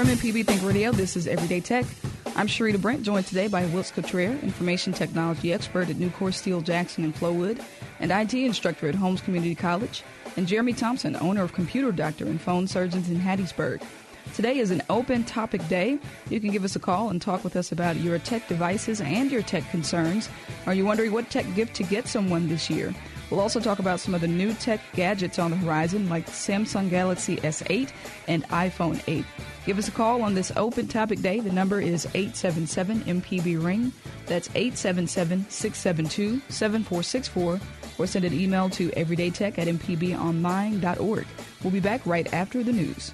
From MPB Think Radio, this is Everyday Tech. I'm Sharita Brent, joined today by Wilts Cottrell, information technology expert at Nucor Steel Jackson and Flowood, and IT instructor at Holmes Community College, and Jeremy Thompson, owner of Computer Doctor and Phone Surgeons in Hattiesburg. Today is an open topic day. You can give us a call and talk with us about your tech devices and your tech concerns. Are you wondering what tech gift to get someone this year? We'll also talk about some of the new tech gadgets on the horizon, like Samsung Galaxy S8 and iPhone 8. Give us a call on this open topic day. The number is 877 MPB Ring. That's 877 672 7464. Or send an email to everydaytech at mpbonline.org. We'll be back right after the news.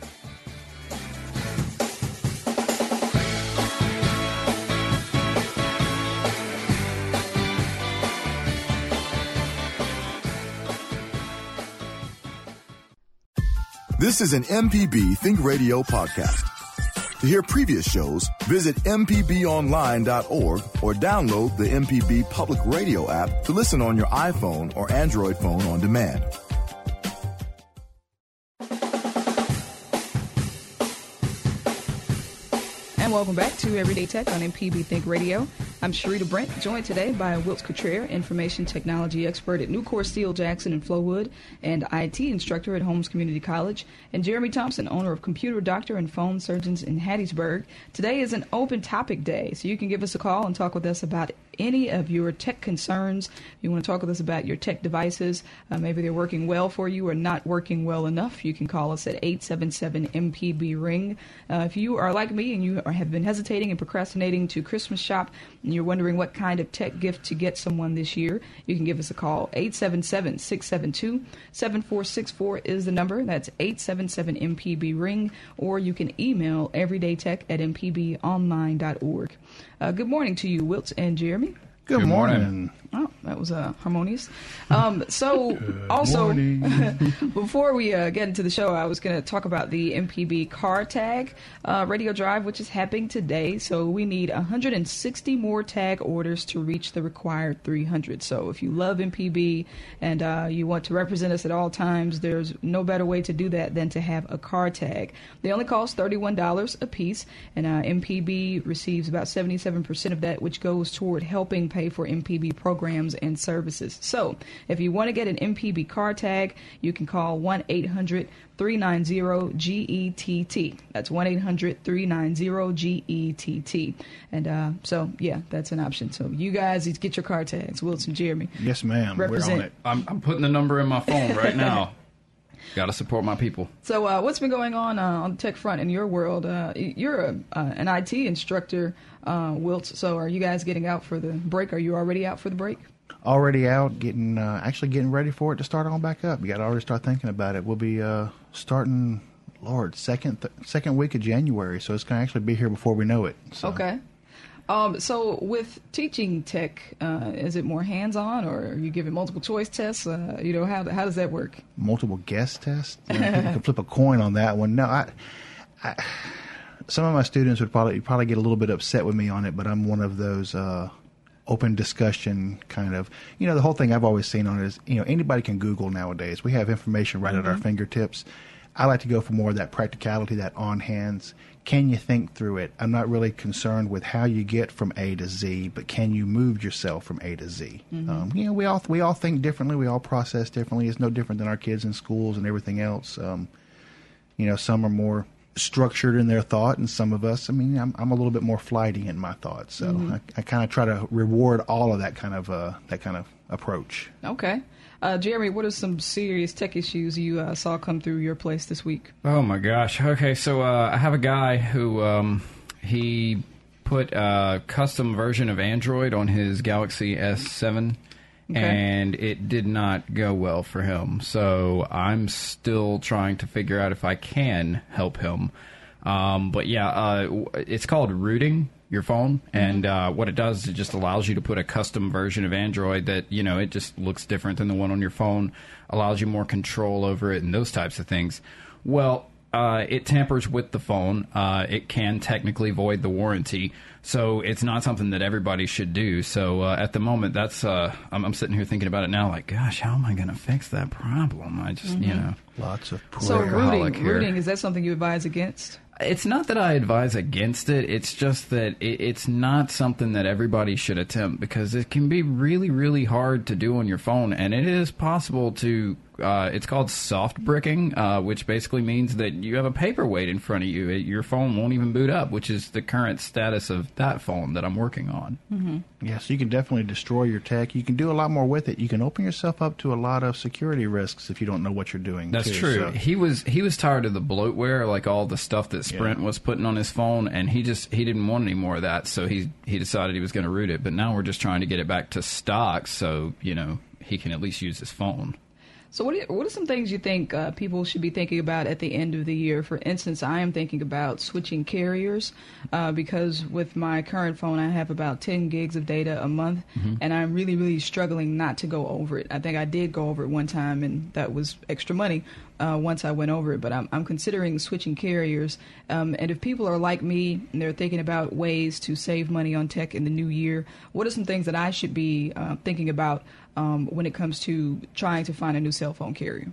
This is an MPB Think Radio podcast. To hear previous shows, visit MPBOnline.org or download the MPB Public Radio app to listen on your iPhone or Android phone on demand. And welcome back to Everyday Tech on MPB Think Radio. I'm Sharita Brent, joined today by Wilts Cottrell, information technology expert at Nucor Steel Jackson and Flowood, and IT instructor at Holmes Community College, and Jeremy Thompson, owner of Computer Doctor and Phone Surgeons in Hattiesburg. Today is an open topic day, so you can give us a call and talk with us about any of your tech concerns. You want to talk with us about your tech devices. Uh, maybe they're working well for you or not working well enough. You can call us at 877 MPB Ring. Uh, if you are like me and you are, have been hesitating and procrastinating to Christmas shop, and you're wondering what kind of tech gift to get someone this year, you can give us a call. 877 672 7464 is the number. That's 877 MPB Ring. Or you can email everydaytech at mpbonline.org. Uh, good morning to you, Wilts and Jeremy. Good, Good morning. morning. Oh, that was uh, harmonious. Um, so, also, before we uh, get into the show, I was going to talk about the MPB car tag uh, radio drive, which is happening today. So, we need 160 more tag orders to reach the required 300. So, if you love MPB and uh, you want to represent us at all times, there's no better way to do that than to have a car tag. They only cost $31 a piece, and uh, MPB receives about 77% of that, which goes toward helping pay for MPB programs and services. So, if you want to get an MPB car tag, you can call 1 800 390 GETT. That's 1 800 390 GETT. And uh, so, yeah, that's an option. So, you guys get your car tags. Wilson, Jeremy. Yes, ma'am. Represent. We're on it. I'm, I'm putting the number in my phone right now. Got to support my people. So, uh, what's been going on uh, on the tech front in your world? Uh, you're a, uh, an IT instructor, uh, Wilt. So, are you guys getting out for the break? Are you already out for the break? Already out, getting uh, actually getting ready for it to start on back up. You got to already start thinking about it. We'll be starting, Lord, second th- second week of January, so it's going to actually be here before we know it. So. Okay. Um, so with teaching tech, uh, is it more hands-on, or are you giving multiple choice tests? Uh, you know, how how does that work? Multiple guess tests. You, know, you can flip a coin on that one. No, I, I, some of my students would probably probably get a little bit upset with me on it, but I'm one of those. Uh, open discussion kind of you know the whole thing i've always seen on it is you know anybody can google nowadays we have information right mm-hmm. at our fingertips i like to go for more of that practicality that on hands can you think through it? I'm not really concerned with how you get from A to Z, but can you move yourself from A to Z? Mm-hmm. Um, you know, we all we all think differently, we all process differently. It's no different than our kids in schools and everything else. Um, you know, some are more structured in their thought, and some of us, I mean, I'm, I'm a little bit more flighty in my thoughts. So mm-hmm. I, I kind of try to reward all of that kind of uh, that kind of approach. Okay. Uh, Jeremy, what are some serious tech issues you uh, saw come through your place this week? Oh my gosh. Okay, so uh, I have a guy who um, he put a custom version of Android on his Galaxy S7. Okay. And it did not go well for him. So I'm still trying to figure out if I can help him. Um, but yeah, uh, it's called rooting your phone, and uh, what it does is it just allows you to put a custom version of Android that you know it just looks different than the one on your phone, allows you more control over it, and those types of things. Well, uh, it tampers with the phone. Uh, it can technically void the warranty, so it's not something that everybody should do. So uh, at the moment, that's uh, I'm, I'm, sitting here thinking about it now. Like, gosh, how am I going to fix that problem? I just, mm-hmm. you know, lots of poor. so rooting. Here. Rooting is that something you advise against? It's not that I advise against it. It's just that it, it's not something that everybody should attempt because it can be really, really hard to do on your phone, and it is possible to uh, it's called soft bricking, uh, which basically means that you have a paperweight in front of you. It, your phone won't even boot up, which is the current status of that phone that I'm working on. Mm-hmm. Yeah, so you can definitely destroy your tech. You can do a lot more with it. You can open yourself up to a lot of security risks if you don't know what you're doing. That's too, true. so- He was he was tired of the bloatware, like all the stuff that Sprint Yeah. was putting on his phone, and he just he didn't want any more of that. So he he decided he was going to root it. But now we're just trying to get it back to stock, so you know he can at least use his phone. So, what are, what are some things you think uh, people should be thinking about at the end of the year? For instance, I am thinking about switching carriers uh, because with my current phone, I have about 10 gigs of data a month, and I'm really, really struggling not to go over it. I think I did go over it one time, and that was extra money uh, once I went over it. But I'm, I'm considering switching carriers. Um, and if people are like me and they're thinking about ways to save money on tech in the new year, what are some things that I should be uh, thinking about um, when it comes to trying to find a new cell phone carrier?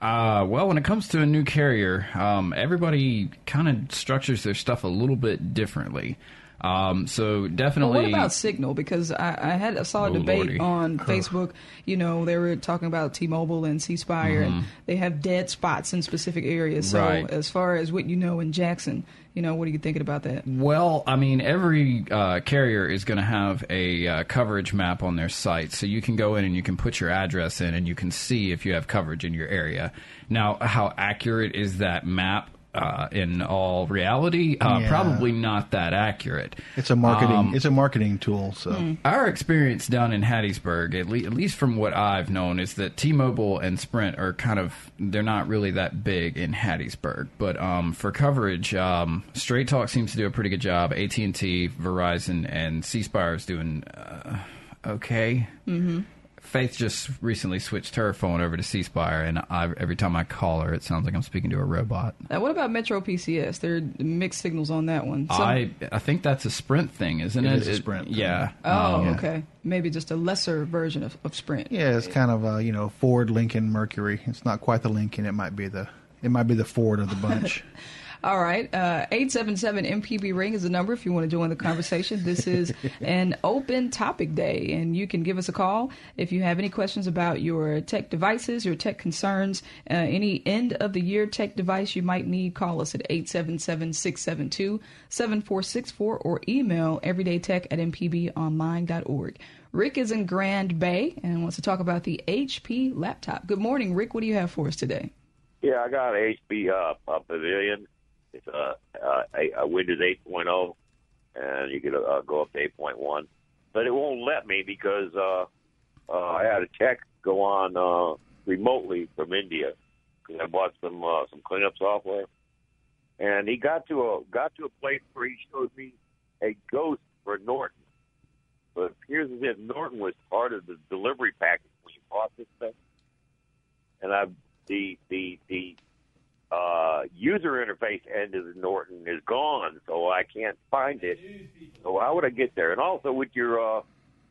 Uh, well, when it comes to a new carrier, um, everybody kind of structures their stuff a little bit differently. Um, so definitely. what about Signal? Because I, I had I saw a Oh, debate Lordy. on Facebook. You know, they were talking about T-Mobile and C Spire, and they have dead spots in specific areas. So, Mm-hmm. Right. as far as what you know in Jackson, you know, what are you thinking about that? Well, I mean, every uh, carrier is going to have a uh, coverage map on their site, so you can go in and you can put your address in, and you can see if you have coverage in your area. Now, how accurate is that map? Uh, in all reality, uh, Yeah. probably not that accurate. It's a marketing. Um, it's a marketing tool. So Our experience down in Hattiesburg, at, le- at least from what I've known, is that T-Mobile and Sprint are kind of they're not really that big in Hattiesburg. But um, for coverage, um, Straight Talk seems to do a pretty good job. AT and T, Verizon, and C Spire is doing uh, okay. Mm-hmm. Faith just recently switched her phone over to C Spire, and I, every time I call her, it sounds like I'm speaking to a robot. Now, what about Metro PCS? There are mixed signals on that one. Some- I I think that's a Sprint thing, isn't it? It is a Sprint thing. Yeah. oh, um, yeah. okay. Maybe just a lesser version of, of Sprint. yeah, it's kind of a, you know Ford, Lincoln, Mercury. It's not quite the Lincoln. It might be the it might be the Ford of the bunch. All right. Uh, 877 MPB Ring is the number if you want to join the conversation. This is an open topic day, and you can give us a call if you have any questions about your tech devices, your tech concerns, uh, any end of the year tech device you might need. Call us at 877 672 7464 or email everydaytech at mpbonline.org. Rick is in Grand Bay and wants to talk about the HP laptop. Good morning, Rick. What do you have for us today? Yeah, I got a HP uh, a Pavilion. It's a, uh, a, Windows 8.0, and you can uh, go up to 8.1. But it won't let me because uh, uh, I had a tech go on uh, remotely from India because I bought some uh, some cleanup software, and he got to a got to a place where he showed me a ghost for Norton. But it appears as if Norton was part of the delivery package when you bought this thing, and I the the the uh, user interface end of the Norton is gone, so I can't find it. So how would I get there? And also with your uh,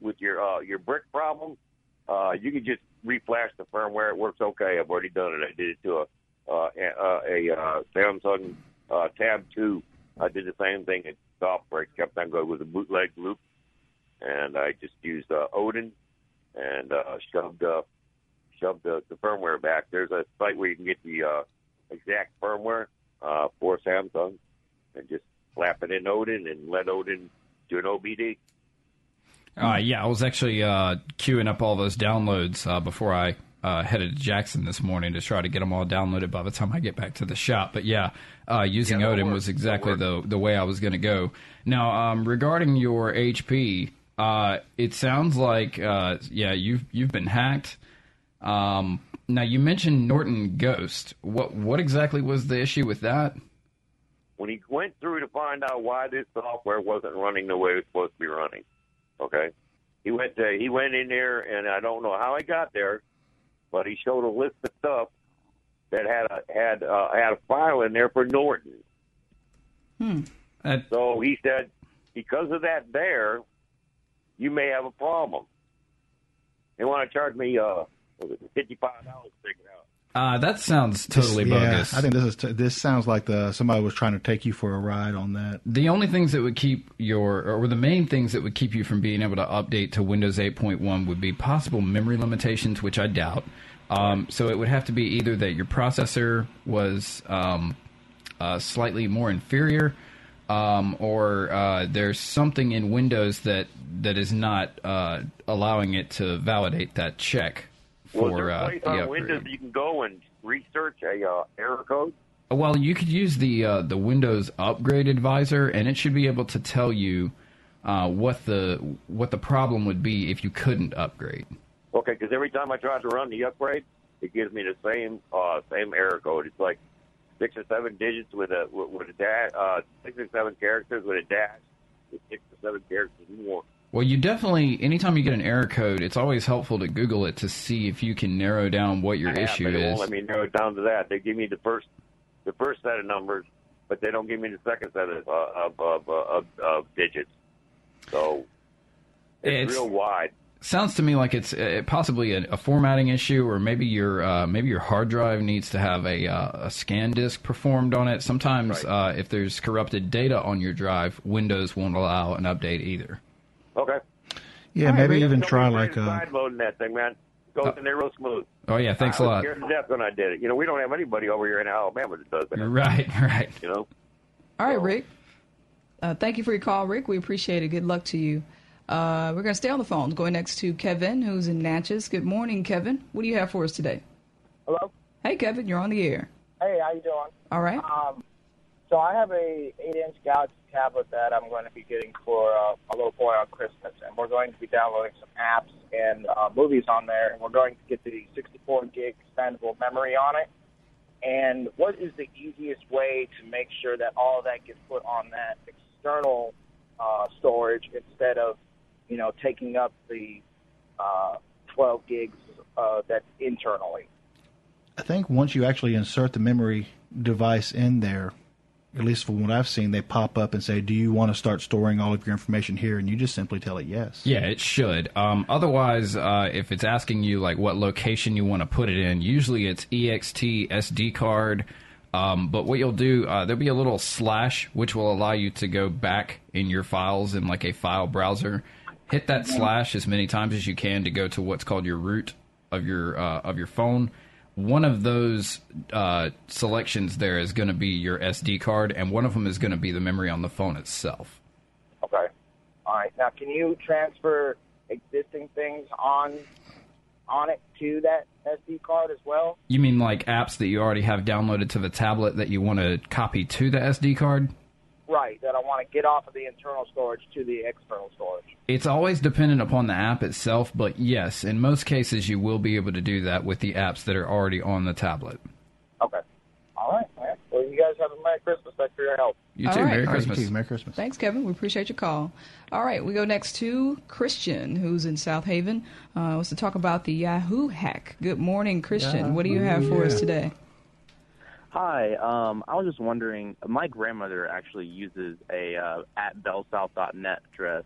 with your uh, your brick problem, uh, you can just reflash the firmware. It works okay. I've already done it. I did it to a uh, a, a uh, Samsung uh, Tab Two. I did the same thing. It stopped where kept on going with a bootleg loop, and I just used uh, Odin and uh, shoved uh, shoved the, the firmware back. There's a site where you can get the uh, exact firmware uh, for Samsung and just slap it in Odin and let Odin do an OBD. Uh, yeah, I was actually uh, queuing up all those downloads uh, before I uh, headed to Jackson this morning to try to get them all downloaded by the time I get back to the shop. But yeah, uh, using Yeah, Odin work. was exactly the the way I was going to go. Now, um, regarding your HP, uh, it sounds like uh, yeah, you've you've been hacked. Um, now you mentioned Norton Ghost. What what exactly was the issue with that? When he went through to find out why this software wasn't running the way it was supposed to be running, okay, he went to, he went in there and I don't know how he got there, but he showed a list of stuff that had a had uh, had a file in there for Norton. Hmm. That, So he said, because of that there, you may have a problem. They want to charge me uh, what was it, fifty-five dollars to take it out. Uh, that sounds totally This- yeah, bogus. I think this is t- this sounds like the somebody was trying to take you for a ride on that. the only things that would keep your, or the main things that would keep you from being able to update to Windows 8.1 would be possible memory limitations, which I doubt. Um, so it would have to be either that your processor was um, uh, slightly more inferior, um, or uh, there's something in Windows that that is not uh, allowing it to validate that check For there a uh, place the on. Windows you can go and research a uh, error code? Well, you could use the uh, the Windows Upgrade Advisor, and it should be able to tell you uh, what the what the problem would be if you couldn't upgrade. Okay, because every time I try to run the upgrade, it gives me the same uh, same error code. It's like six or seven digits with a with with a dash, uh, six or seven characters with a dash, with six or seven characters more. Well, you definitely anytime you get an error code, it's always helpful to Google it to see if you can narrow down what your have, issue is. won't let me narrow it down to that. They give me the first the first set of numbers, but they don't give me the second set of uh, of, of, of, of digits. So it's, It's- real wide. Sounds to me like it's uh, possibly a, a formatting issue, or maybe your uh, maybe your hard drive needs to have a, uh, a scan disk performed on it. Sometimes, Right. uh, if there's corrupted data on your drive, Windows won't allow an update either. Okay. Yeah, All right, maybe Rick, even try like afraid of a side loading that thing, man. Goes in there real smooth. Oh yeah, thanks I a was lot. scared to death when I did it. You know, we don't have anybody over here in Alabama that does that. Right, right. You know. All right, So- Rick. Uh, thank you for your call, Rick. We appreciate it. Good luck to you. Uh, we're going to stay on the phone. Going next to Kevin, who's in Natchez. Good morning, Kevin. What do you have for us today? Hello. Hey, Kevin, you're on the air. Hey, how you doing? All right. Um, so I have a eight-inch Galaxy tablet that I'm going to be getting for uh, a little boy on Christmas, and we're going to be downloading some apps and uh, movies on there, and we're going to get the 64 gig expandable memory on it. And what is the easiest way to make sure that all that gets put on that external uh, storage instead of, you know, taking up the uh, 12 gigs uh, that's internally? I think once you actually insert the memory device in there, at least from what I've seen, they pop up and say, "Do you want to start storing all of your information here?" And you just simply tell it yes. Yeah, it should. Um, otherwise, uh, if it's asking you like what location you want to put it in, usually it's ext SD card. Um, but what you'll do, uh, there'll be a little slash which will allow you to go back in your files in like a file browser. Hit that slash as many times as you can to go to what's called your root of your uh, of your phone. One of those uh, selections there is going to be your SD card, and one of them is going to be the memory on the phone itself. Okay. All right. Now, can you transfer existing things on on it to that SD card as well? You mean like apps that you already have downloaded to the tablet that you want to copy to the SD card? Right. That I want to get off of the internal storage to the external storage. It's always dependent upon the app itself, but yes, in most cases you will be able to do that with the apps that are already on the tablet. Okay. All right. All right. Well, you guys have a Merry Christmas. Thanks for your help. You too. right. Merry All right, you Christmas. too. Merry Christmas. Thanks, Kevin. We appreciate your call. All right, we go next to Christian, who's in Southaven. Uh, wants to talk about the Yahoo hack. Good morning, Christian. What do you have for us today? Hi, um, I was just wondering. My grandmother actually uses a uh, at bellsouth.net address,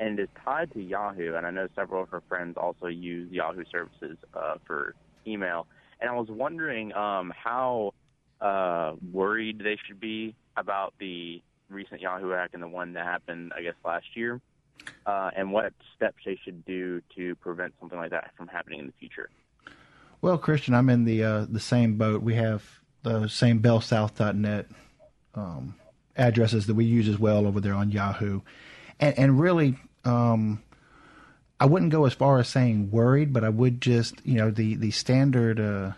and it is tied to Yahoo. And I know several of her friends also use Yahoo services uh, for email. And I was wondering um, how uh, worried they should be about the recent Yahoo hack and the one that happened, I guess, last year, uh, and what steps they should do to prevent something like that from happening in the future. Well, Christian, I'm in the uh, the same boat. We have the same bellsouth.net um, addresses that we use as well over there on Yahoo, and and really, um, I wouldn't go as far as saying worried, but I would just you know the the standard uh,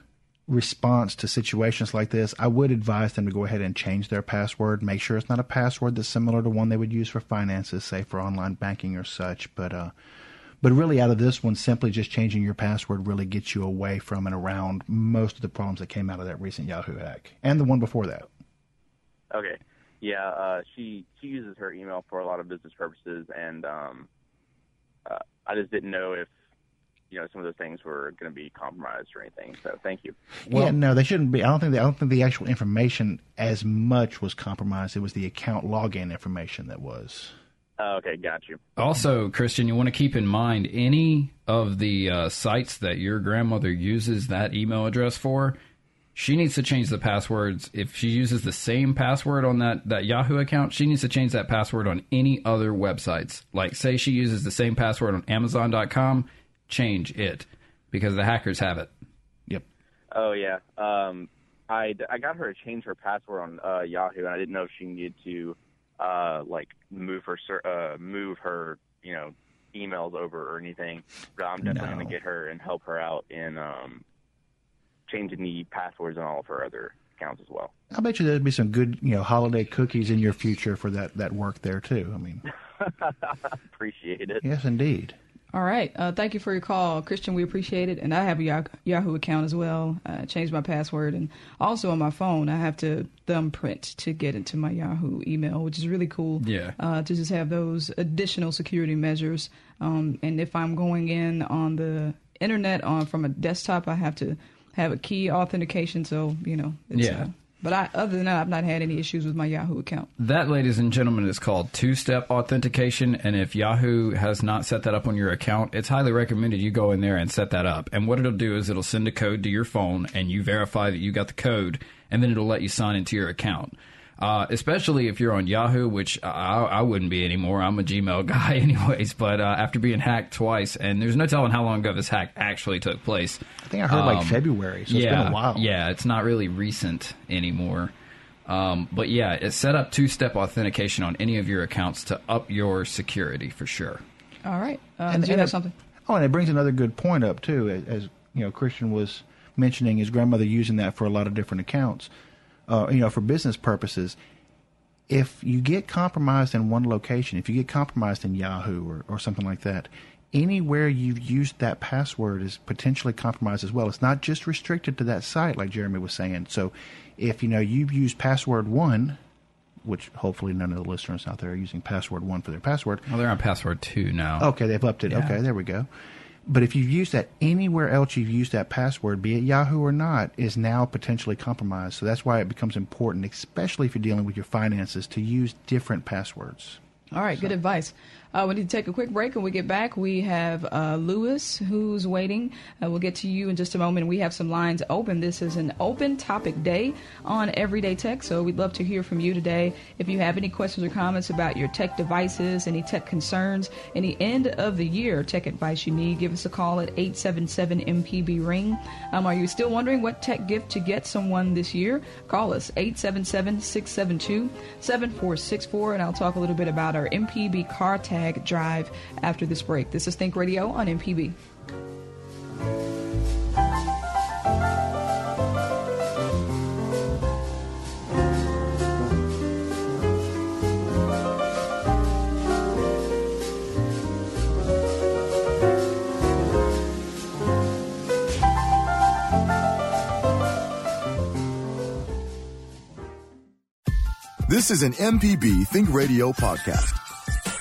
response to situations like this. I would advise them to go ahead and change their password. Make sure it's not a password that's similar to one they would use for finances, say for online banking or such, but. Uh, but really, out of this one, simply just changing your password really gets you away from and around most of the problems that came out of that recent Yahoo hack and the one before that. Okay. Yeah, uh, she she uses her email for a lot of business purposes, and um, uh, I just didn't know if you know some of those things were going to be compromised or anything. So thank you. yeah, no, they shouldn't be. I don't think. They, I don't think the actual information as much was compromised. It was the account login information that was. Uh, okay, got you. Also, Christian, you want to keep in mind any of the uh, sites that your grandmother uses that email address for she needs to change the passwords. If she uses the same password on that, that Yahoo account, she needs to change that password on any other websites. Like, say she uses the same password on Amazon.com, change it because the hackers have it. Yep. Oh yeah. Um, I I got her to change her password on uh, Yahoo, and I didn't know if she needed to uh, like move her uh, move her you know emails over or anything. But I'm definitely No. going to get her and help her out in um, changing the passwords on all of her other accounts as well. I bet you there'd be some good, you know, holiday cookies in your future for that that work there too. I mean, Appreciate it. yes, indeed. All right. Uh, thank you for your call, Christian. We appreciate it. And I have a Yahoo account as well. I changed my password. And also on my phone, I have to thumbprint to get into my Yahoo email, which is really cool. Yeah. Uh, to just have those additional security measures. Um, and if I'm going in on the internet on from a desktop, I have to have a key authentication. So, you know, it's, Yeah. But I, other than that, I've not had any issues with my Yahoo account. That, ladies and gentlemen, is called two step authentication. And if Yahoo has not set that up on your account, it's highly recommended you go in there and set that up. And what it'll do is it'll send a code to your phone and you verify that you got the code, and then it'll let you sign into your account. Uh, especially if you're on Yahoo, which I, I wouldn't be anymore. I'm a Gmail guy, anyways. But uh, after being hacked twice, and there's no telling how long ago this hack actually took place. I think I heard like Um, February, so yeah, it's been a while. Yeah, it's not really recent anymore. Um, but yeah, it set up two step authentication on any of your accounts to up your security for sure. All right. Uh, And- you and have something? Oh, and it brings another good point up too, as, as you know, Christian was mentioning his grandmother using that for a lot of different accounts, uh, you know, for business purposes. If you get compromised in one location, if you get compromised in Yahoo or, or something like that, anywhere you've used that password is potentially compromised as well. It's not just restricted to that site, like Jeremy was saying. So, if you know you've used password one, which hopefully none of the listeners out there are using password one for their password, Well, they're on password two now. Okay, they've upped it. Yeah. Okay, there we go. But if you've used that anywhere else you've used that password, be it Yahoo or not, is now potentially compromised. So that's why it becomes important, especially if you're dealing with your finances, to use different passwords. All right, good advice. Uh, we need to take a quick break. When we get back, we have uh, Lewis who's waiting. Uh, we'll get to you in just a moment. We have some lines open. This is an open topic day on Everyday Tech, so we'd love to hear from you today. If you have any questions or comments about your tech devices, any tech concerns, any end of the year tech advice you need, give us a call at 877 MPB Ring. Um, are you still wondering what tech gift to get someone this year? Call us 877 672 7464, and I'll talk a little bit about our MPB car tag drive after this break. This is Think Radio on MPB. This is an MPB Think Radio podcast.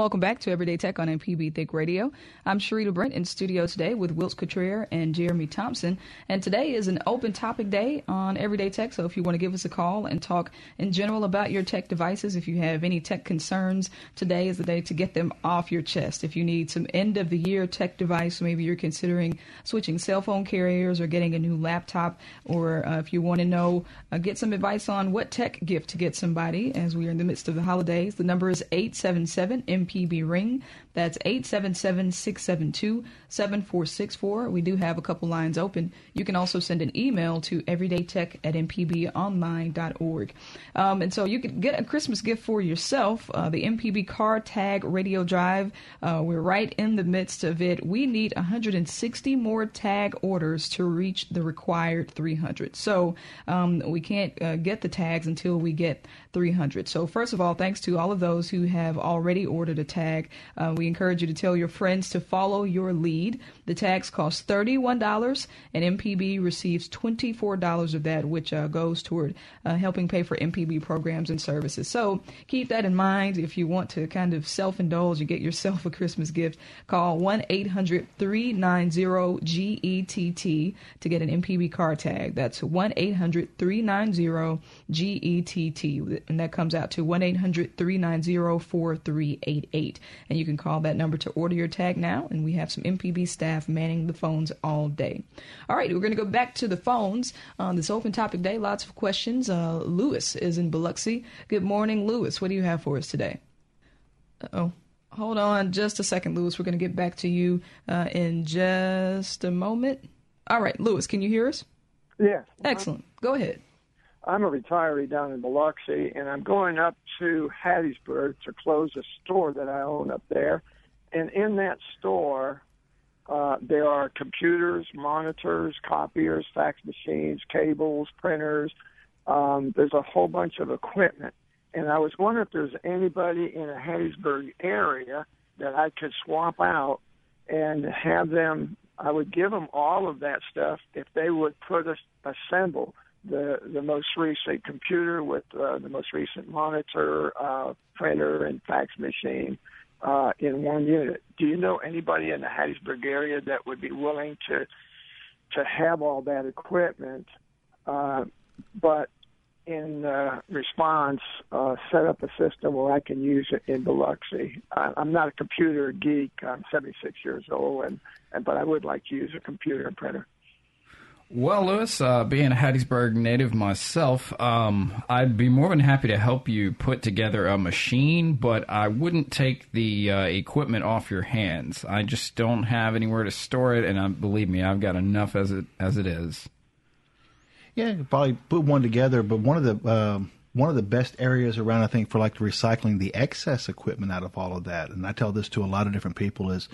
Welcome back to Everyday Tech on MPB Think Radio. I'm Sharita Brent in studio today with Wilts Couture and Jeremy Thompson. And today is an open topic day on Everyday Tech. So if you want to give us a call and talk in general about your tech devices, if you have any tech concerns, today is the day to get them off your chest. If you need some end of the year tech device, maybe you're considering switching cell phone carriers or getting a new laptop, or uh, if you want to know, uh, get some advice on what tech gift to get somebody as we are in the midst of the holidays, the number is 877 MPB Ring. That's 877 672 7464. We do have a couple lines open. You can also send an email to everydaytech at mpbonline.org. Um, and so you can get a Christmas gift for yourself uh, the MPB Car Tag Radio Drive. Uh, we're right in the midst of it. We need 160 more tag orders to reach the required 300. So um, we can't uh, get the tags until we get 300. So, first of all, thanks to all of those who have already ordered a tag. Uh, we encourage you to tell your friends to follow your lead. The tax costs $31, and MPB receives $24 of that, which uh, goes toward uh, helping pay for MPB programs and services. So keep that in mind. If you want to kind of self indulge and get yourself a Christmas gift, call 1 800 390 GETT to get an MPB car tag. That's 1 800 390 GETT. And that comes out to 1 800 390 4388. And you can call that number to order your tag now. And we have some MPB staff manning the phones all day. All right, we're going to go back to the phones on this open topic day. Lots of questions. Uh, Lewis is in Biloxi. Good morning, Lewis. What do you have for us today? oh. Hold on just a second, Lewis. We're going to get back to you uh, in just a moment. All right, Lewis, can you hear us? Yes. Excellent. Go ahead. I'm a retiree down in Biloxi, and I'm going up to Hattiesburg to close a store that I own up there. And in that store, uh, there are computers, monitors, copiers, fax machines, cables, printers. Um, there's a whole bunch of equipment and I was wondering if there's anybody in the Hattiesburg area that I could swap out and have them. I would give them all of that stuff if they would put us assemble the the most recent computer with uh, the most recent monitor, uh, printer, and fax machine uh, in one unit. Do you know anybody in the Hattiesburg area that would be willing to to have all that equipment, uh, but in uh, response, uh, set up a system where I can use it in Biloxi. I, I'm not a computer geek. I'm 76 years old, and, and but I would like to use a computer and printer. Well, Lewis, uh, being a Hattiesburg native myself, um, I'd be more than happy to help you put together a machine, but I wouldn't take the uh, equipment off your hands. I just don't have anywhere to store it, and uh, believe me, I've got enough as it as it is. Yeah, probably put one together. But one of the uh, one of the best areas around, I think, for like recycling the excess equipment out of all of that, and I tell this to a lot of different people, is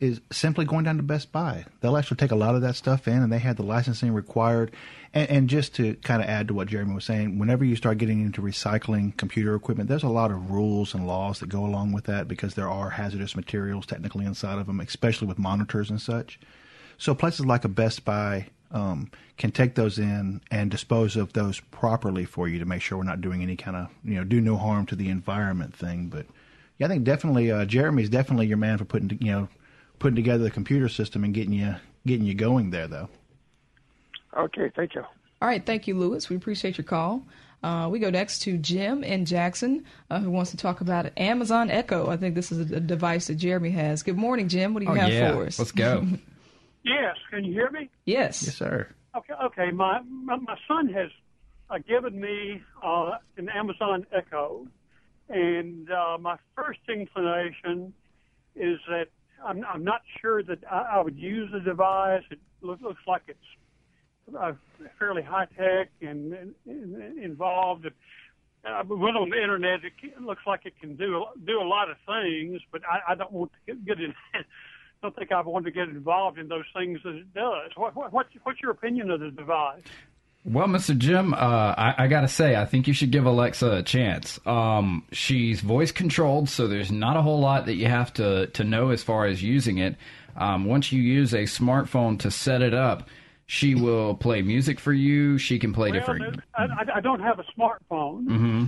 is simply going down to Best Buy. They'll actually take a lot of that stuff in, and they have the licensing required. And, and just to kind of add to what Jeremy was saying, whenever you start getting into recycling computer equipment, there's a lot of rules and laws that go along with that because there are hazardous materials technically inside of them, especially with monitors and such. So places like a Best Buy um, can take those in and dispose of those properly for you to make sure we're not doing any kind of you know do no harm to the environment thing. But yeah, I think definitely uh, Jeremy's definitely your man for putting you know putting together the computer system and getting you getting you going there though. Okay, thank you. All right, thank you, Lewis. We appreciate your call. Uh, we go next to Jim in Jackson, uh, who wants to talk about Amazon Echo. I think this is a, a, device that Jeremy has. Good morning, Jim. What do you oh, have yeah. for us? Let's go. Yes, can you hear me? Yes. Yes, sir. Okay, okay. My my, my son has uh, given me uh, an Amazon Echo, and uh, my first inclination is that I'm, I'm not sure that I, I would use the device. It look, looks like it's uh, fairly high tech and, and, and involved. I went on the internet. It looks like it can do do a lot of things, but I, I don't want to get, get in. don't think I want to get involved in those things that it does. What, what, what's your opinion of the device? Well, Mr. Jim, uh, I, I, gotta say, I think you should give Alexa a chance. Um, she's voice controlled, so there's not a whole lot that you have to, to know as far as using it. Um, once you use a smartphone to set it up, she will play music for you. She can play well, different. I, I, don't have a smartphone. Mm-hmm.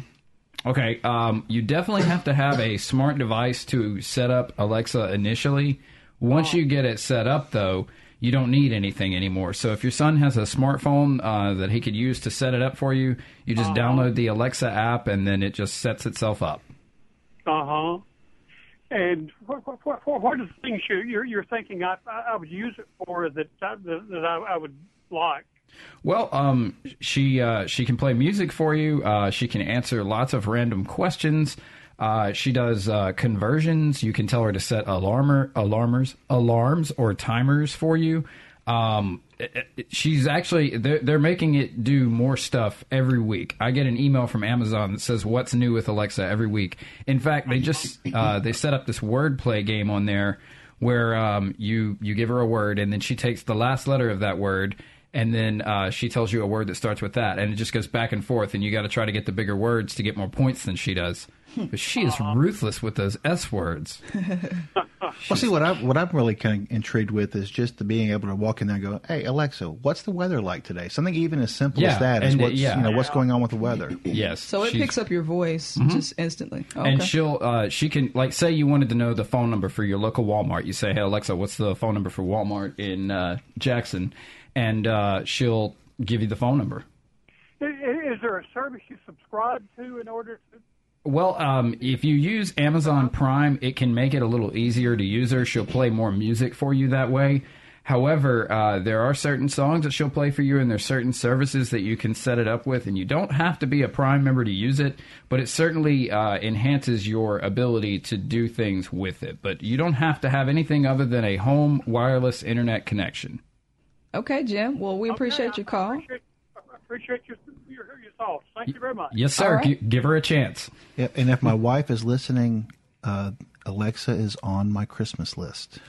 Okay, um, you definitely have to have a smart device to set up Alexa initially. Once you get it set up, though, you don't need anything anymore. So if your son has a smartphone uh, that he could use to set it up for you, you just uh-huh. download the Alexa app and then it just sets itself up. Uh huh. And what, what, what, what are the things you're, you're thinking I, I would use it for that that, that I, I would like? Well, um, she uh, she can play music for you. Uh, she can answer lots of random questions. Uh, she does uh, conversions. You can tell her to set alarmer, alarmers, alarms, or timers for you. Um, she's actually they're, they're making it do more stuff every week. I get an email from Amazon that says what's new with Alexa every week. In fact, they just uh, they set up this wordplay game on there where um, you you give her a word and then she takes the last letter of that word and then uh, she tells you a word that starts with that, and it just goes back and forth, and you got to try to get the bigger words to get more points than she does. But she is ruthless with those S words. Well, see what I what I'm really kind of intrigued with is just the being able to walk in there and go, "Hey Alexa, what's the weather like today?" Something even as simple Yeah, as that is and, uh, what's yeah. you know what's going on with the weather. Yes. So it picks up your voice just instantly. Oh, And okay. she'll uh, she can like say you wanted to know the phone number for your local Walmart. You say, "Hey Alexa, what's the phone number for Walmart in uh, Jackson?" And uh, she'll give you the phone number. I- i- Is there a service you subscribe to in order to? Well, um, if you use Amazon Prime, it can make it a little easier to use her. She'll play more music for you that way. However, uh, there are certain songs that she'll play for you, and there's certain services that you can set it up with, and you don't have to be a Prime member to use it, but it certainly uh, enhances your ability to do things with it. But you don't have to have anything other than a home wireless internet connection. okay, Jim. Well, we appreciate Okay, your call. Appreciate, I appreciate your, your, your thoughts. Thank you very much. Yes, sir. right. Gi- give her a chance. Yeah, and if my wife is listening, uh, Alexa is on my Christmas list.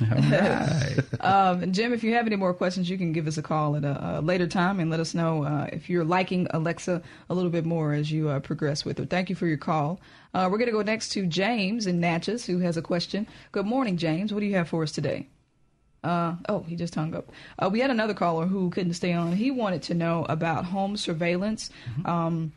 Um, and Jim, if you have any more questions, you can give us a call at a, a later time and let us know uh, if you're liking Alexa a little bit more as you uh, progress with her. Thank you for your call. Uh, we're going to go next to James in Natchez, who has a question. Good morning, James. What do you have for us today? Uh, oh, he just hung up. Uh, we had another caller who couldn't stay on. He wanted to know about home surveillance. Um,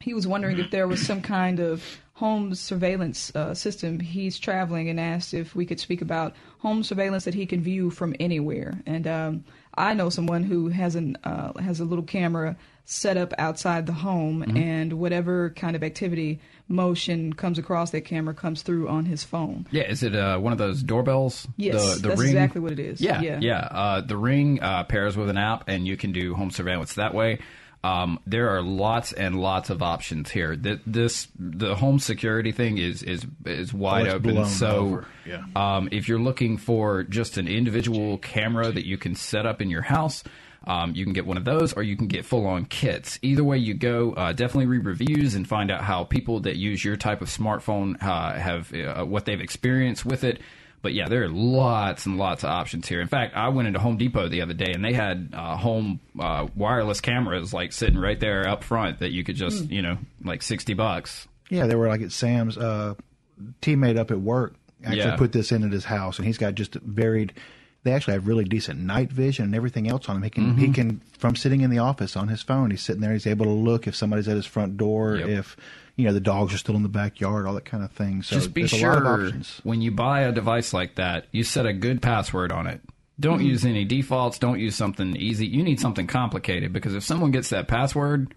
he was wondering if there was some kind of home surveillance uh, system. He's traveling and asked if we could speak about home surveillance that he can view from anywhere. And um, I know someone who has an uh, has a little camera set up outside the home, and whatever kind of activity motion comes across that camera comes through on his phone. Yeah, is it uh, one of those doorbells? Yes, the, the that's ring? exactly what it is. Yeah, Yeah. yeah. Uh, the ring uh, pairs with an app, and you can do home surveillance that way. Um, there are lots and lots of options here. Th- This the home security thing is is is wide Oh, open. So. Yeah. um, if you're looking for just an individual camera that you can set up in your house. Um, you can get one of those, or you can get full-on kits. Either way you go, uh, definitely read reviews and find out how people that use your type of smartphone uh, have uh, what they've experienced with it. But yeah, there are lots and lots of options here. In fact, I went into Home Depot the other day and they had uh, home uh, wireless cameras like sitting right there up front that you could just, you know, like 60 bucks. Yeah, they were like at Sam's uh, teammate up at work actually Yeah. put this in at his house, and he's got just varied. They actually have really decent night vision and everything else on him. He can Mm-hmm. he can from sitting in the office on his phone. He's sitting there. He's able to look if somebody's at his front door, Yep. if you know the dogs are still in the backyard, all that kind of thing. So just be sure a lot of options. when you buy a device like that, you set a good password on it. Don't mm-hmm. use any defaults. Don't use something easy. You need something complicated because if someone gets that password,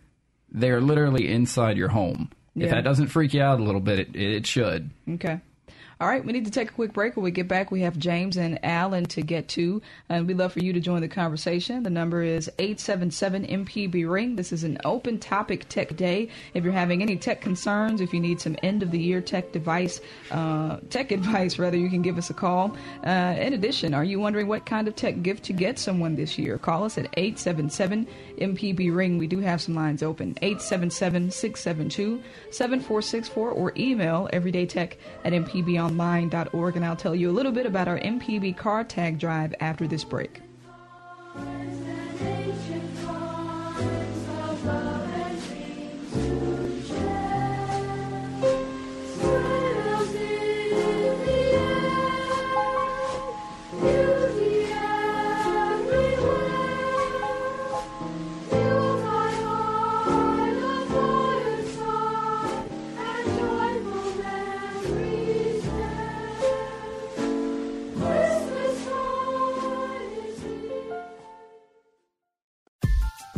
they're literally inside your home. If that doesn't freak you out a little bit, it, it should. Okay. All right, we need to take a quick break. When we get back, we have James and Alan to get to, and we'd love for you to join the conversation. The number is 877 MPB Ring. This is an open topic tech day. If you're having any tech concerns, if you need some end of the year tech device, uh, tech advice rather, you can give us a call. Uh, in addition, are you wondering what kind of tech gift to get someone this year? Call us at 877 MPB Ring. We do have some lines open 877 672 7464 or email everydaytech at mpbonline.org. And I'll tell you a little bit about our MPB car tag drive after this break.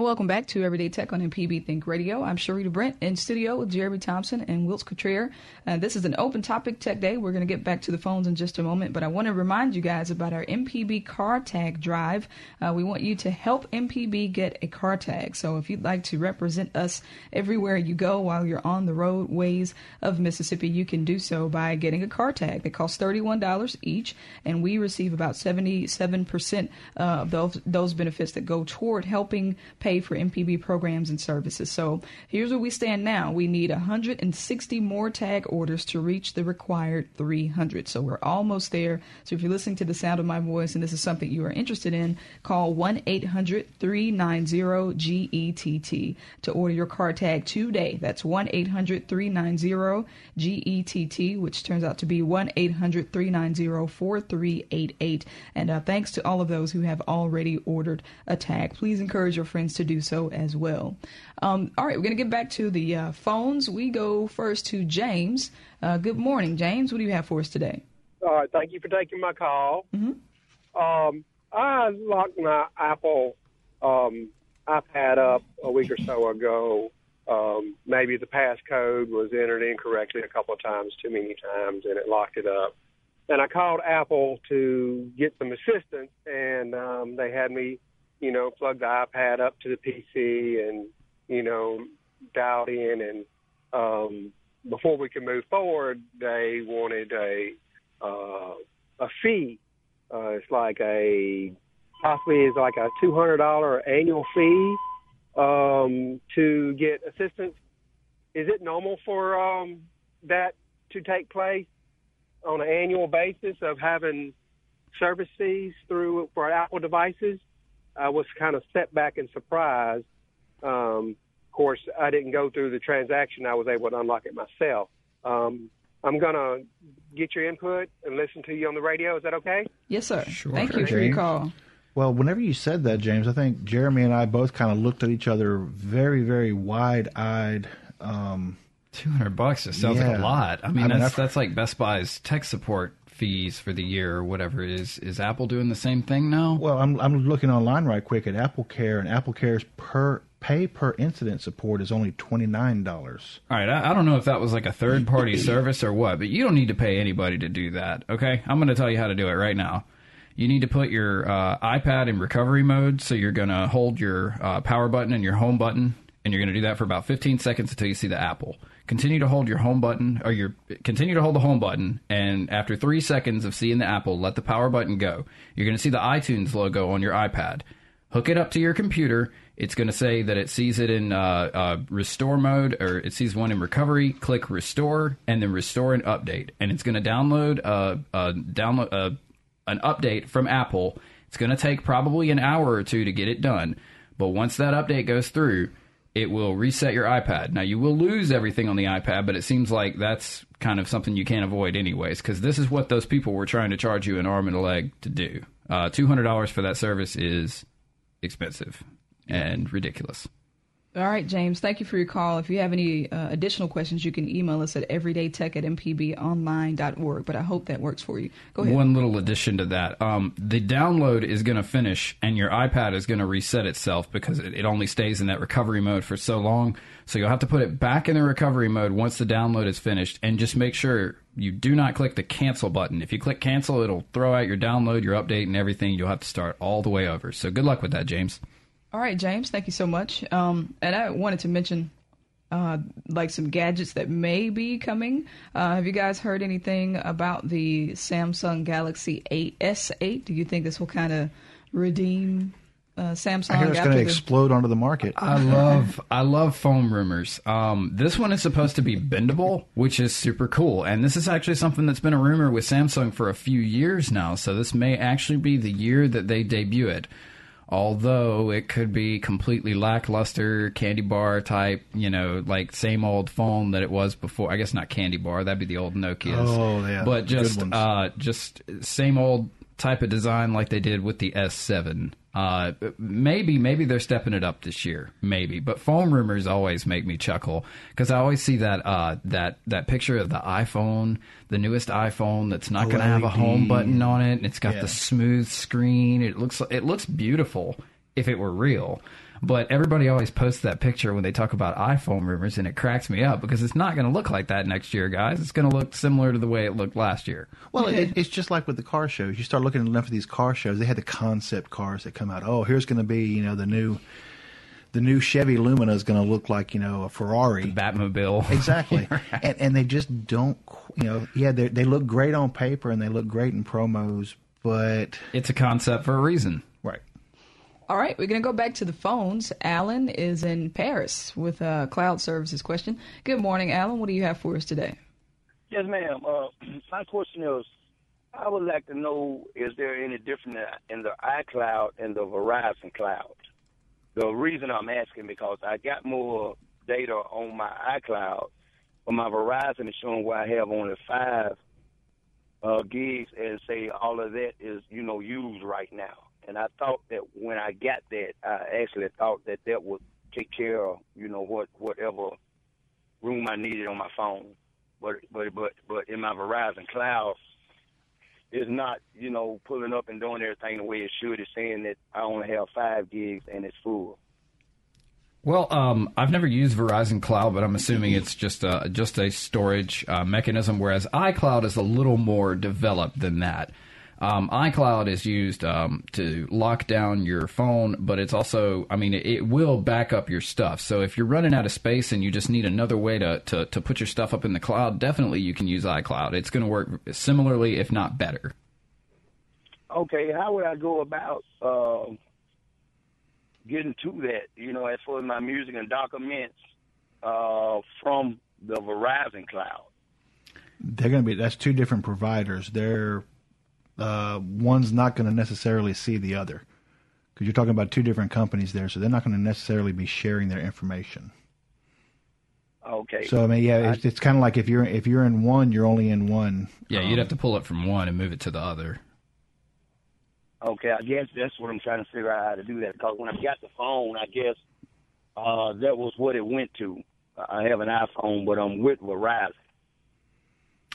And welcome back to Everyday Tech on MPB Think Radio. I'm Sharita Brent in studio with Jeremy Thompson and Wilts Cottrell. And this is an open topic tech day. We're going to get back to the phones in just a moment, but I want to remind you guys about our MPB car tag drive. Uh, we want you to help MPB get a car tag. So if you'd like to represent us everywhere you go while you're on the roadways of Mississippi, you can do so by getting a car tag. They cost $31 each, and we receive about 77% uh, of those, those benefits that go toward helping pay for MPB programs and services. So here's where we stand now. We need 160 more tag orders to reach the required 300. So we're almost there. So if you're listening to the sound of my voice and this is something you are interested in, call 1 800 390 GETT to order your car tag today. That's 1 800 390 GETT, which turns out to be 1 800 390 4388. And uh, thanks to all of those who have already ordered a tag. Please encourage your friends to do so as well. Um, all right, we're going to get back to the uh, phones. We go first to James. Uh, good morning, James. What do you have for us today? All right, thank you for taking my call. Mm-hmm. Um, I locked my Apple um, iPad up a week or so ago. Um, maybe the passcode was entered incorrectly a couple of times, too many times, and it locked it up. And I called Apple to get some assistance, and um, they had me, you know, plug the iPad up to the PC and, you know, dialed in. And um, before we could move forward, they wanted a uh, a fee. Uh, it's like a possibly is like a two hundred dollar annual fee um, to get assistance. Is it normal for um, that to take place on an annual basis of having service fees through for Apple devices? I was kind of set back and surprised. Um, of course, I didn't go through the transaction. I was able to unlock it myself. Um, I'm going to get your input and listen to you on the radio. Is that okay? Yes, sir. Sure. Thank you for your call. Well, whenever you said that, James, I think Jeremy and I both kind of looked at each other very, very wide-eyed. Um, Two hundred bucks just sounds like a lot. I mean, I mean, that's I've- that's like Best Buy's tech support fees for the year or whatever it is. Is Apple doing the same thing now? well, I'm I'm looking online right quick at Apple Care, and Apple Care's per pay per incident support is only twenty nine dollars. All right, I, I don't know if that was like a third party service or what, but you don't need to pay anybody to do that. Okay, I'm going to tell you how to do it right now. You need to put your uh, iPad in recovery mode, so you're going to hold your uh, power button and your home button, and you're going to do that for about 15 seconds until you see the Apple. Continue to hold your home button, or your continue to hold the home button, and after three seconds of seeing the Apple, let the power button go. You're going to see the iTunes logo on your iPad hook it up to your computer. It's going to say that it sees it in uh, uh, restore mode or it sees one in recovery. Click restore and then restore and update, and it's going to download uh, uh, download uh, an update from Apple. It's going to take probably an hour or two to get it done, but once that update goes through, it will reset your iPad. Now you will lose everything on the iPad, but it seems like that's kind of something you can't avoid anyways, because this is what those people were trying to charge you an arm and a leg to do. Uh, Two hundred dollars for that service is expensive and ridiculous. All right, James, thank you for your call. If you have any uh, additional questions, you can email us at everydaytech at mpbonline.org. But I hope that works for you. Go ahead. One little addition to that: um, the download is going to finish, and your iPad is going to reset itself because it, it only stays in that recovery mode for so long. So you'll have to put it back in the recovery mode once the download is finished, and just make sure you do not click the cancel button. If you click cancel, it'll throw out your download, your update, and everything. You'll have to start all the way over. So good luck with that, James. All right, James, thank you so much. Um, and I wanted to mention uh, like some gadgets that may be coming. Uh, have you guys heard anything about the Samsung Galaxy 8 S8? Do you think this will kind of redeem uh, Samsung I hear it's after going to the- explode onto the market. I love I love foam rumors. Um, this one is supposed to be bendable, which is super cool. And this is actually something that's been a rumor with Samsung for a few years now. So this may actually be the year that they debut it. Although it could be completely lackluster, candy bar type, you know, like same old phone that it was before. I guess not candy bar, that'd be the old Nokia's. Oh, yeah, But just uh, just same old type of design like they did with the S7. Uh, maybe maybe they're stepping it up this year, maybe. But foam rumors always make me chuckle because I always see that uh, that that picture of the iPhone, the newest iPhone that's not going to have a home button on it, and it's got Yeah. the smooth screen. It looks it looks beautiful. if it were real. But everybody always posts that picture when they talk about iPhone rumors, and it cracks me up because it's not going to look like that next year, guys. It's going to look similar to the way it looked last year. Well, it, it's just like with the car shows. You start looking at enough of these car shows, they had the concept cars that come out. Oh, here's going to be, you know, the new the new Chevy Lumina is going to look like you know a Ferrari, Batmobile, exactly. right. and, and they just don't, you know, yeah, they they look great on paper and they look great in promos, but it's a concept for a reason. All right, we're going to go back to the phones. Alan is in Paris with a cloud services question. Good morning, Alan. What do you have for us today? Yes, ma'am. Uh, my question is, I would like to know: Is there any difference in the iCloud and the Verizon Cloud? The reason I'm asking because I got more data on my iCloud, but my Verizon is showing where I have only five uh, gigs, and say all of that is you know used right now. And I thought that when I got that, I actually thought that that would take care of you know what whatever room I needed on my phone. But but but but in my Verizon Cloud, is not, you know, pulling up and doing everything the way it should. It's saying that I only have five gigs and it's full. Well, um, I've never used Verizon Cloud, but I'm assuming it's just a just a storage uh, mechanism. Whereas iCloud is a little more developed than that. Um, iCloud is used um, to lock down your phone, but it's also, I mean, it, it, will back up your stuff. So if you're running out of space and you just need another way to, to, to put your stuff up in the cloud, definitely you can use iCloud. It's going to work similarly, if not better. Okay, how would I go about uh, getting to that? You know, as far as my music and documents uh, from the Verizon Cloud. They're going to be that's two different providers. They're uh, one's not going to necessarily see the other because you're talking about two different companies there, so they're not going to necessarily be sharing their information. Okay. So I mean, yeah, it's, it's kind of like if you're if you're in one, you're only in one. Yeah, um, you'd have to pull it from one and move it to the other. Okay, I guess that's what I'm trying to figure out how to do that because when I got the phone, I guess uh, that was what it went to. I have an iPhone, but I'm with Verizon.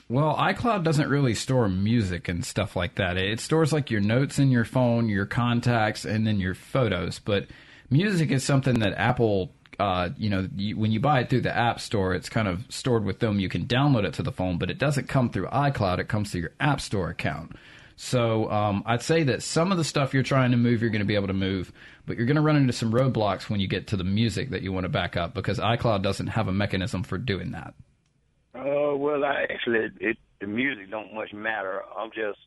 Well, iCloud doesn't really store music and stuff like that. It stores like your notes in your phone, your contacts, and then your photos. But music is something that Apple, uh, you know, you, when you buy it through the App Store, it's kind of stored with them. You can download it to the phone, but it doesn't come through iCloud. It comes through your App Store account. So um, I'd say that some of the stuff you're trying to move, you're going to be able to move, but you're going to run into some roadblocks when you get to the music that you want to back up because iCloud doesn't have a mechanism for doing that. Uh, well, I actually, it, the music don't much matter. I'm just,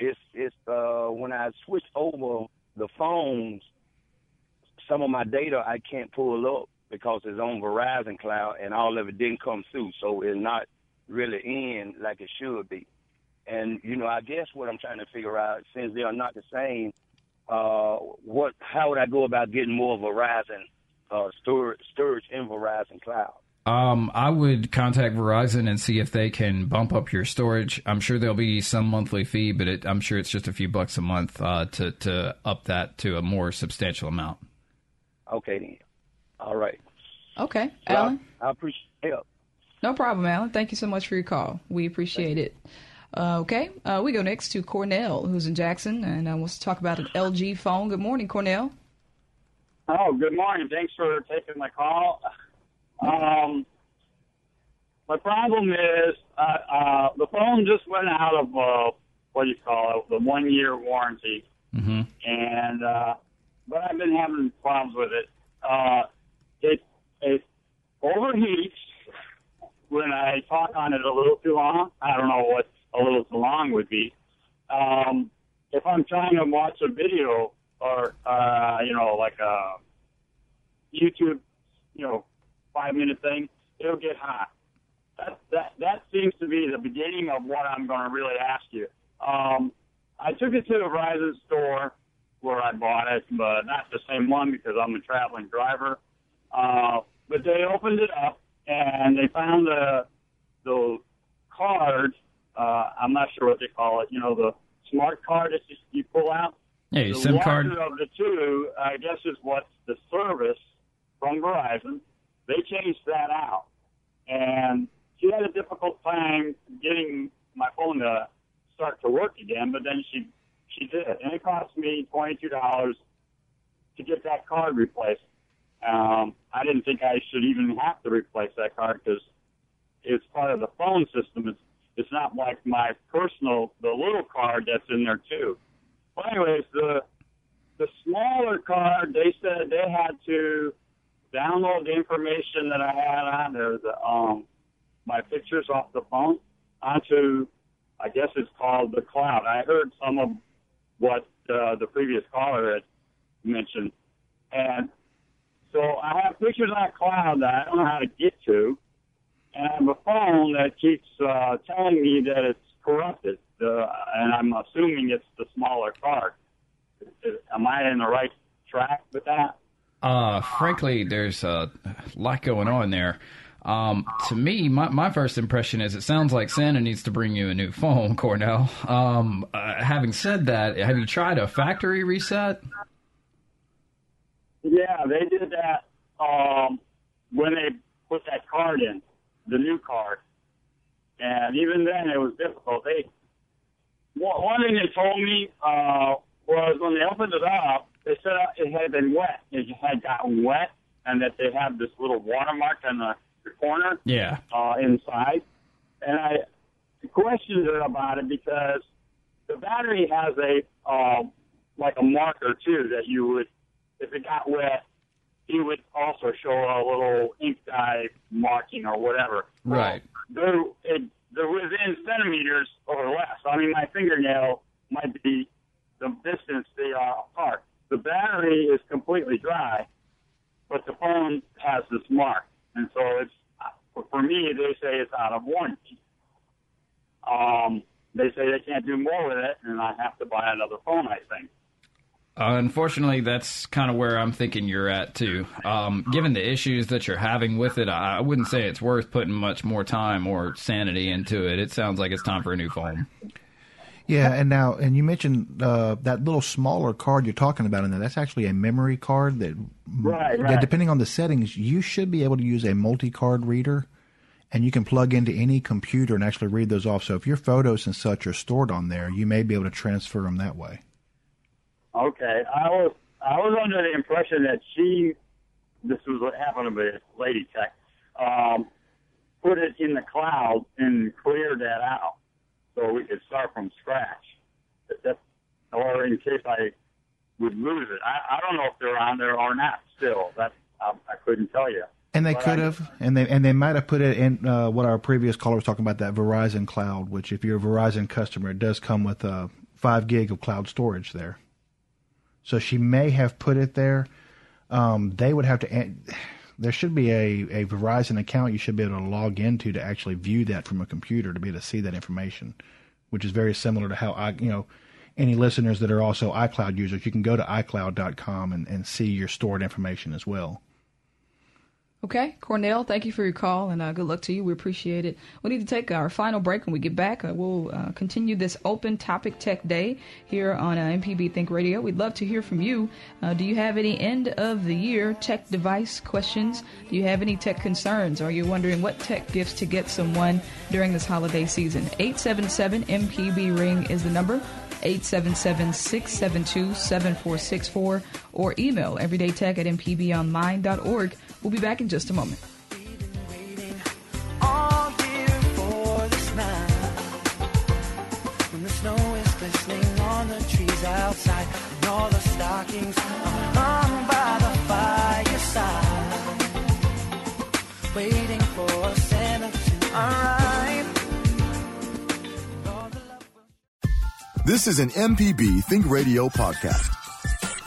it's, it's, uh, when I switch over the phones, some of my data I can't pull up because it's on Verizon Cloud and all of it didn't come through. So it's not really in like it should be. And, you know, I guess what I'm trying to figure out, since they are not the same, uh, what, how would I go about getting more Verizon, uh, storage, storage in Verizon Cloud? Um, I would contact Verizon and see if they can bump up your storage. I'm sure there'll be some monthly fee, but it, I'm sure it's just a few bucks a month uh, to to up that to a more substantial amount. Okay, then. All right. Okay, Alan. I, I appreciate help. No problem, Alan. Thank you so much for your call. We appreciate it. Uh, okay, uh, we go next to Cornell, who's in Jackson, and uh, wants to talk about an LG phone. Good morning, Cornell. Oh, good morning. Thanks for taking my call. Um, my problem is uh, uh, the phone just went out of uh, what do you call it, the one year warranty, mm-hmm. and uh, but I've been having problems with it. Uh, it it overheats when I talk on it a little too long. I don't know what a little too long would be. Um, if I'm trying to watch a video or uh, you know like a YouTube, you know five minute thing, it'll get hot. That that that seems to be the beginning of what I'm going to really ask you. Um, I took it to the Verizon store where I bought it, but not the same one because I'm a traveling driver. Uh, but they opened it up and they found the the card. Uh, I'm not sure what they call it. You know, the smart card that you, pull out. Your the SIM card. of the two, I guess, is what's the service from Verizon. They changed that out, and she had a difficult time getting my phone to start to work again. But then she she did, and it cost me twenty two dollars to get that card replaced. Um, I didn't think I should even have to replace that card because it's part of the phone system. It's it's not like my personal the little card that's in there too. But anyways, the the smaller card they said they had to download the information that I had on there, the um my pictures off the phone onto I guess it's called the cloud. I heard some of what uh, the previous caller had mentioned, and so I have pictures on a cloud that I don't know how to get to, and I have a phone that keeps uh, telling me that it's corrupted, uh, and I'm assuming it's the smaller card. Am I in the right track with that? Uh, frankly, there's a lot going on there. Um, to me, my, my first impression is it sounds like Santa needs to bring you a new phone, Cornell. Um, uh, having said that, have you tried a factory reset? Yeah, they did that um, when they put that card in, the new card, and even then it was difficult. They one thing they told me uh, was when they opened it up, they said it had been wet. It had gotten wet, and that they have this little watermark on the, the corner Yeah. uh, inside. And I questioned her about it because the battery has a um, like a marker too that you would, if it got wet, you would also show a little ink dye marking or whatever. Right. They're it, they're within centimeters or less. I mean, my fingernail might be the distance they are apart. The battery is completely dry, but the phone has this mark, and so it's for me. They say it's out of warranty. Um, they say they can't do more with it, and I have to buy another phone. I think. Uh, unfortunately, that's kind of where I'm thinking you're at too. Um, given the issues that you're having with it, I I wouldn't say it's worth putting much more time or sanity into it. It sounds like it's time for a new phone. Yeah, and now, and you mentioned uh, that little smaller card you're talking about in there. That's actually a memory card that, Right, that right. depending on the settings, you should be able to use a multi-card reader, and you can plug into any computer and actually read those off. So if your photos and such are stored on there, you may be able to transfer them that way. Okay, I was I was under the impression that she, this was what happened to me, Lady Tech, um, put it in the cloud and cleared that out so we could start from scratch. That, that, or in case I would lose it, I, I don't know if they're on there or not. Still, that I, I couldn't tell you. And they But could I- have, and they and they might have put it in uh, what our previous caller was talking about that Verizon Cloud, which if you're a Verizon customer, it does come with a five gig of cloud storage there. So she may have put it there. Um, they would have to. There should be a, a Verizon account you should be able to log into to actually view that from a computer to be able to see that information, which is very similar to how I you know any listeners that are also iCloud users, you can go to iCloud.com and, and see your stored information as well. Okay, Cornell, thank you for your call and uh, good luck to you. We appreciate it. We need to take our final break. When we get back, uh, we'll uh, continue this open topic tech day here on uh, MPB Think Radio. We'd love to hear from you. Uh, do you have any end of the year tech device questions? Do you have any tech concerns? Are you wondering what tech gifts to get someone during this holiday season? 877 MPB Ring is the number. 877-672-7464 or email everydaytech at mpbonline.org. We'll be back in just a moment. all here for this night. When the snow is glistening on the trees outside, and all the stockings are hung by the fireside, waiting for Santa to arrive. This is an MPB Think Radio podcast.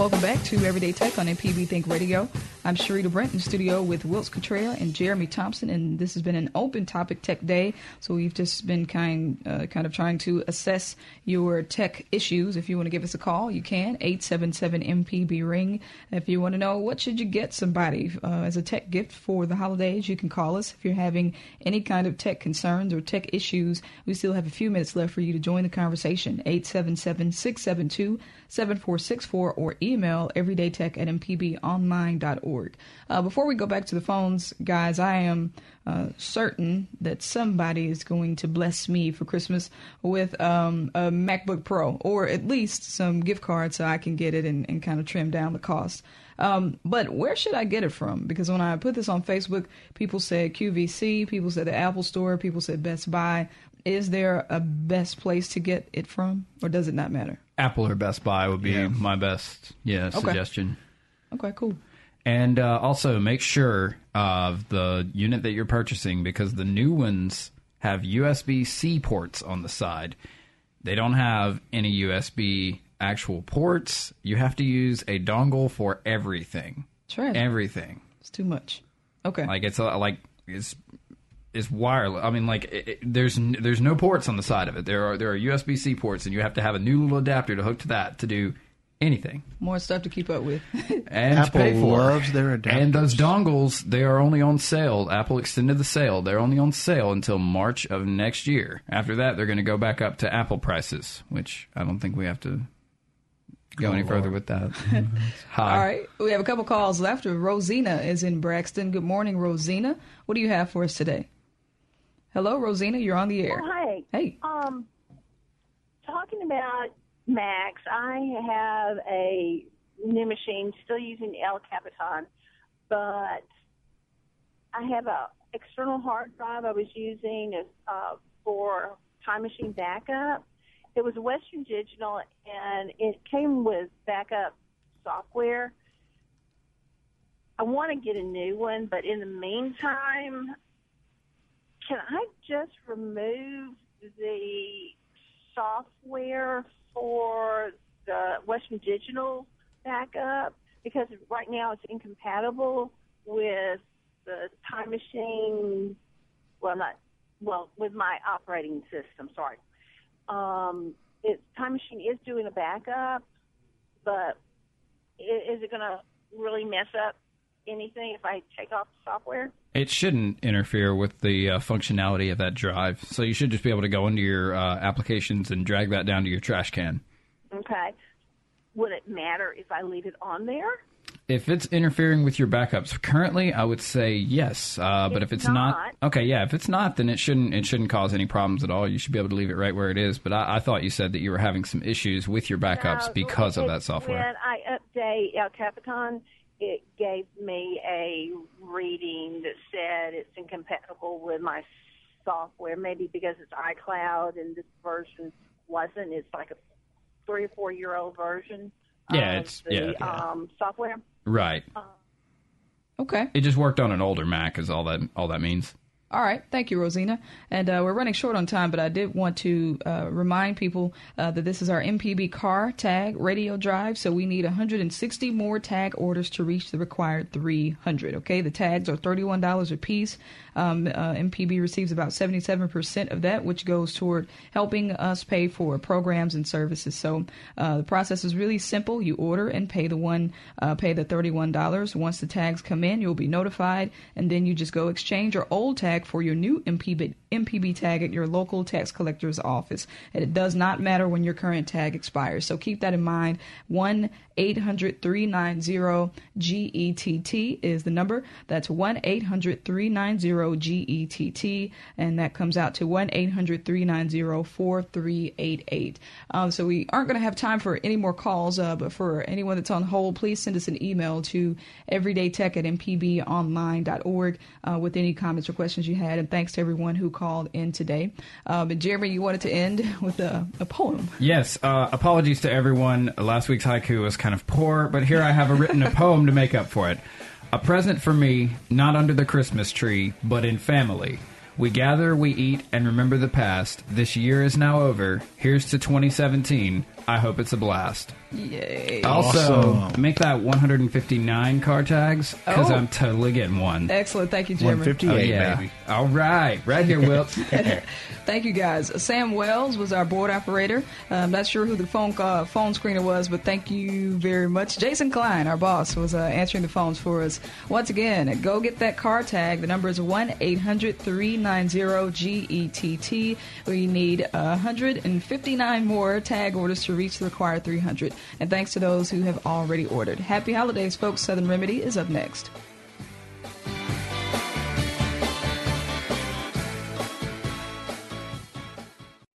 Welcome back to Everyday Tech on MPB Think Radio. I'm Sharita Brent in studio with Wilts Cottrell and Jeremy Thompson, and this has been an open topic tech day. So we've just been kind, uh, kind of trying to assess your tech issues. If you want to give us a call, you can 877 MPB Ring. If you want to know what should you get somebody uh, as a tech gift for the holidays, you can call us. If you're having any kind of tech concerns or tech issues, we still have a few minutes left for you to join the conversation. 877 672 7464 or email email everydaytech at mpbonline.org. Uh, before we go back to the phones, guys, I am uh, certain that somebody is going to bless me for Christmas with um, a MacBook Pro or at least some gift cards so I can get it and, and kind of trim down the cost. Um, but where should I get it from? Because when I put this on Facebook, people said QVC, people said the Apple Store, people said Best Buy. Is there a best place to get it from, or does it not matter? Apple or Best Buy would be my best yeah Okay. suggestion. Okay, cool. And uh, also make sure of the unit that you're purchasing because the new ones have USB C ports on the side. They don't have any USB actual ports. You have to use a dongle for everything. Trash. Everything. It's too much. Okay. Like it's a, like it's it's wireless. I mean, like it, it- there's n- there's no ports on the side of it. There are there are USB C ports, and you have to have a new little adapter to hook to that to do anything. More stuff to keep up with. And Apple to pay for. loves their adapters. And those dongles, they are only on sale. Apple extended the sale. They're only on sale until March of next year. After that, they're going to go back up to Apple prices, which I don't think we have to go Oh, any further Lord. with that. It's high. All right. We have a couple calls left. Rosina is in Braxton. Good morning, Rosina. What do you have for us today? Hello, Rosina. You're on the air. Oh, hi. Hey. Um, talking about Macs, I have a new machine, still using El Capitan, but I have a external hard drive I was using uh, for Time Machine backup. It was Western Digital, and it came with backup software. I want to get a new one, but in the meantime, can I just remove the software for the Western Digital backup? Because right now it's incompatible with the Time Machine. Well, not well with my operating system. Sorry. Um, it, Time Machine is doing a backup, but is it going to really mess up anything if I take off the software? It shouldn't interfere with the uh, functionality of that drive. So you should just be able to go into your uh, applications and drag that down to your trash can. Okay. Would it matter if I leave it on there? If it's interfering with your backups currently, I would say yes. Uh, but if It's not, not. okay, yeah. If it's not, then it shouldn't it shouldn't cause any problems at all. You should be able to leave it right where it is. But I, I thought you said that you were having some issues with your backups No, because of that software. When I update El Capitan, it gave me a reading that said it's incompatible with my software. Maybe because it's iCloud and this version wasn't. It's like a three or four year old version. Yeah, of it's- the, yeah, yeah. Um, software. Right. Okay. It just worked on an older Mac, is all that all that means. All right. Thank you, Rosina. And uh, we're running short on time, but I did want to uh, remind people uh, that this is our MPB car tag radio drive. So we need 160 more tag orders to reach the required 300. Okay. The tags are $31 a piece. Um, uh, MPB receives about 77% of that, which goes toward helping us pay for programs and services. So uh, the process is really simple. You order and pay the one, uh, pay the $31. Once the tags come in, you'll be notified, and then you just go exchange your old tag for your new MPB, MPB tag at your local tax collector's office. And it does not matter when your current tag expires. So keep that in mind. 1 800 390 GETT is the number. That's 1 800 390 GETT. And that comes out to 1 800 390 4388. Um, So we aren't going to have time for any more calls, uh, but for anyone that's on hold, please send us an email to everydaytech at mpbonline.org uh, with any comments or questions you had. And thanks to everyone who called in today. Um, and Jeremy, you wanted to end with a, a poem. Yes, uh, apologies to everyone. Last week's haiku was kind of poor, but here I have a written a poem to make up for it. A present for me, not under the Christmas tree, but in family. We gather, we eat, and remember the past. This year is now over. Here's to 2017. I hope it's a blast. Yay. Also, Awesome. make that 159 car tags because Oh. I'm totally getting one. Excellent. Thank you, Jeremy. Oh, yeah. All right. Right here, Wilt. Thank you, guys. Sam Wells was our board operator. I'm not sure who the phone uh, phone screener was, but thank you very much. Jason Klein, our boss, was uh, answering the phones for us. Once again, go get that car tag. The number is 1 800 390 GETT. We need uh, 159 more tag orders to reach the required 300. And thanks to those who have already ordered. Happy holidays, folks. Southern Remedy is up next.